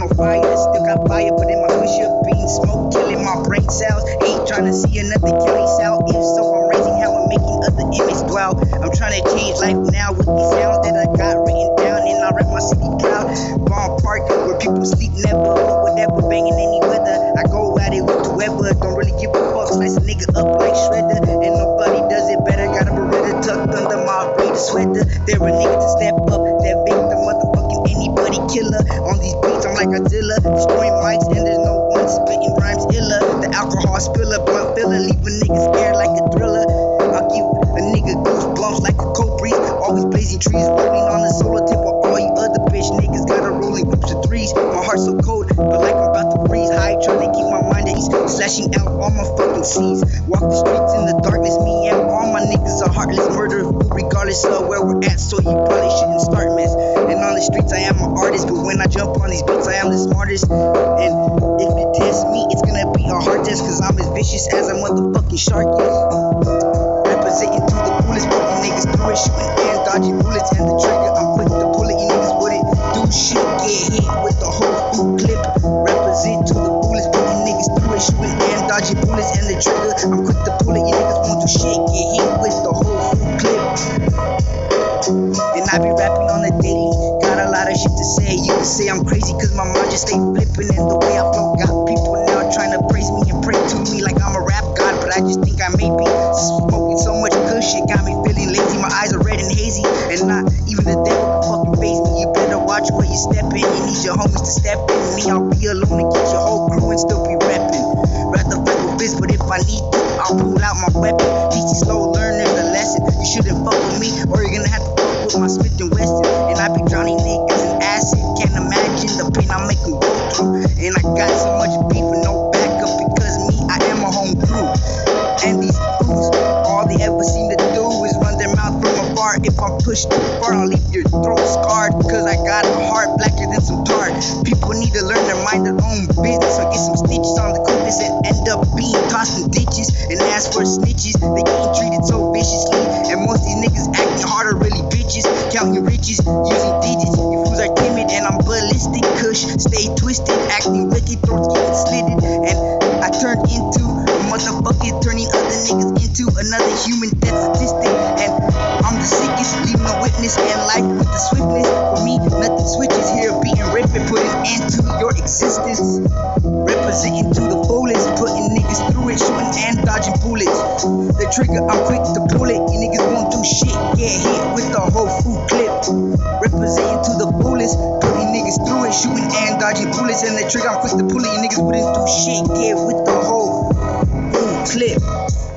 On fire. Still got fire, put in my push up being smoke, killing my brain cells. Ain't trying to see another killing cell. If so, I'm raising how I'm making other image dwell. I'm trying to change life now with these sounds that I got written down, and I rap my city cloud. Bomb Park, where people sleep never, whatever, banging any weather. I go at it with whoever, don't really give a fuck. Slice a nigga up like shredder, and nobody does it better. Got a beretta tucked under my braided sweater. There a nigga to step up, that victim, motherfucking anybody killer on these beats like Godzilla, destroying mics, and there's no one spitting rhymes iller. The alcohol spiller, blunt filler, leave a nigga scared like a thriller. I'll give a nigga goosebumps like a cold breeze. Always blazing trees, rolling on the solar tip while all you other bitch niggas got a rolling groups of threes. My heart so cold, but like I'm about to freeze. High, trying to keep my mind at ease, slashing out all my fucking seas. Walk the streets in the darkness, me and all my niggas are heartless, murder, regardless of where we're at. So you probably shouldn't streets, I am an artist, but when I jump on these beats, I am the smartest. And if you test me, it's gonna be a hard test, cause I'm as vicious as a motherfucking shark. Representing to the coolest, putting niggas through it, shooting and dodging bullets, and the trigger, I'm quick to pull it. You niggas wouldn't do shit, get hit with the whole clip. Represent to the coolest, putting niggas through it, shooting and dodging bullets, and the trigger, I'm quick to pull it. You niggas won't do shit, get hit with the I'm crazy cause my mind just stay flipping. And the way I flow got people now trying to praise me and pray to me like I'm a rap god. But I just think I may be smoking so much good shit. Got me feeling lazy. My eyes are red and hazy. And not even the devil can fucking face me. You better watch where you step in. You need your homies to step in. Me, I'll be alone and get your whole crew and still be repping. Rather fight with fists, but if I need to, I'll pull out my weapon. Teach you slow learners a lesson. You shouldn't fuck with me, or you're gonna have to fuck with my Smith and Wesson. And I be drowning niggas acid. Can't imagine the pain I'm making go through. And I got so much beef and no backup because me, I am a home crew. And these fools, all they ever seem to do is run their mouth from afar. If I push too far, I'll leave your throat scarred. Cause I got a heart blacker than some tar. People need to learn to mind their own business or get some stitches on the compass and end up being tossed in ditches and ask for snitches. They getting treated so viciously. And most of these niggas acting hard are really bitches. Counting riches, using digits. You fools are and I'm ballistic. Kush, stay twisted, acting wicked, throats getting slitted. And I turned into a motherfucker, turning other niggas into another human death statistic. And I'm the sickest, leaving no witness and life with the swiftness. For me, nothing switches here, beating, ripping, putting end to your existence. Representing to the fullest, putting niggas through it, shooting and dodging bullets. The trigger, I'm quick to Representing to the fullest, putting niggas through it, shooting and dodging bullets. And the trigger, I'm quick to pull it. You niggas wouldn't do shit, get with the whole clip.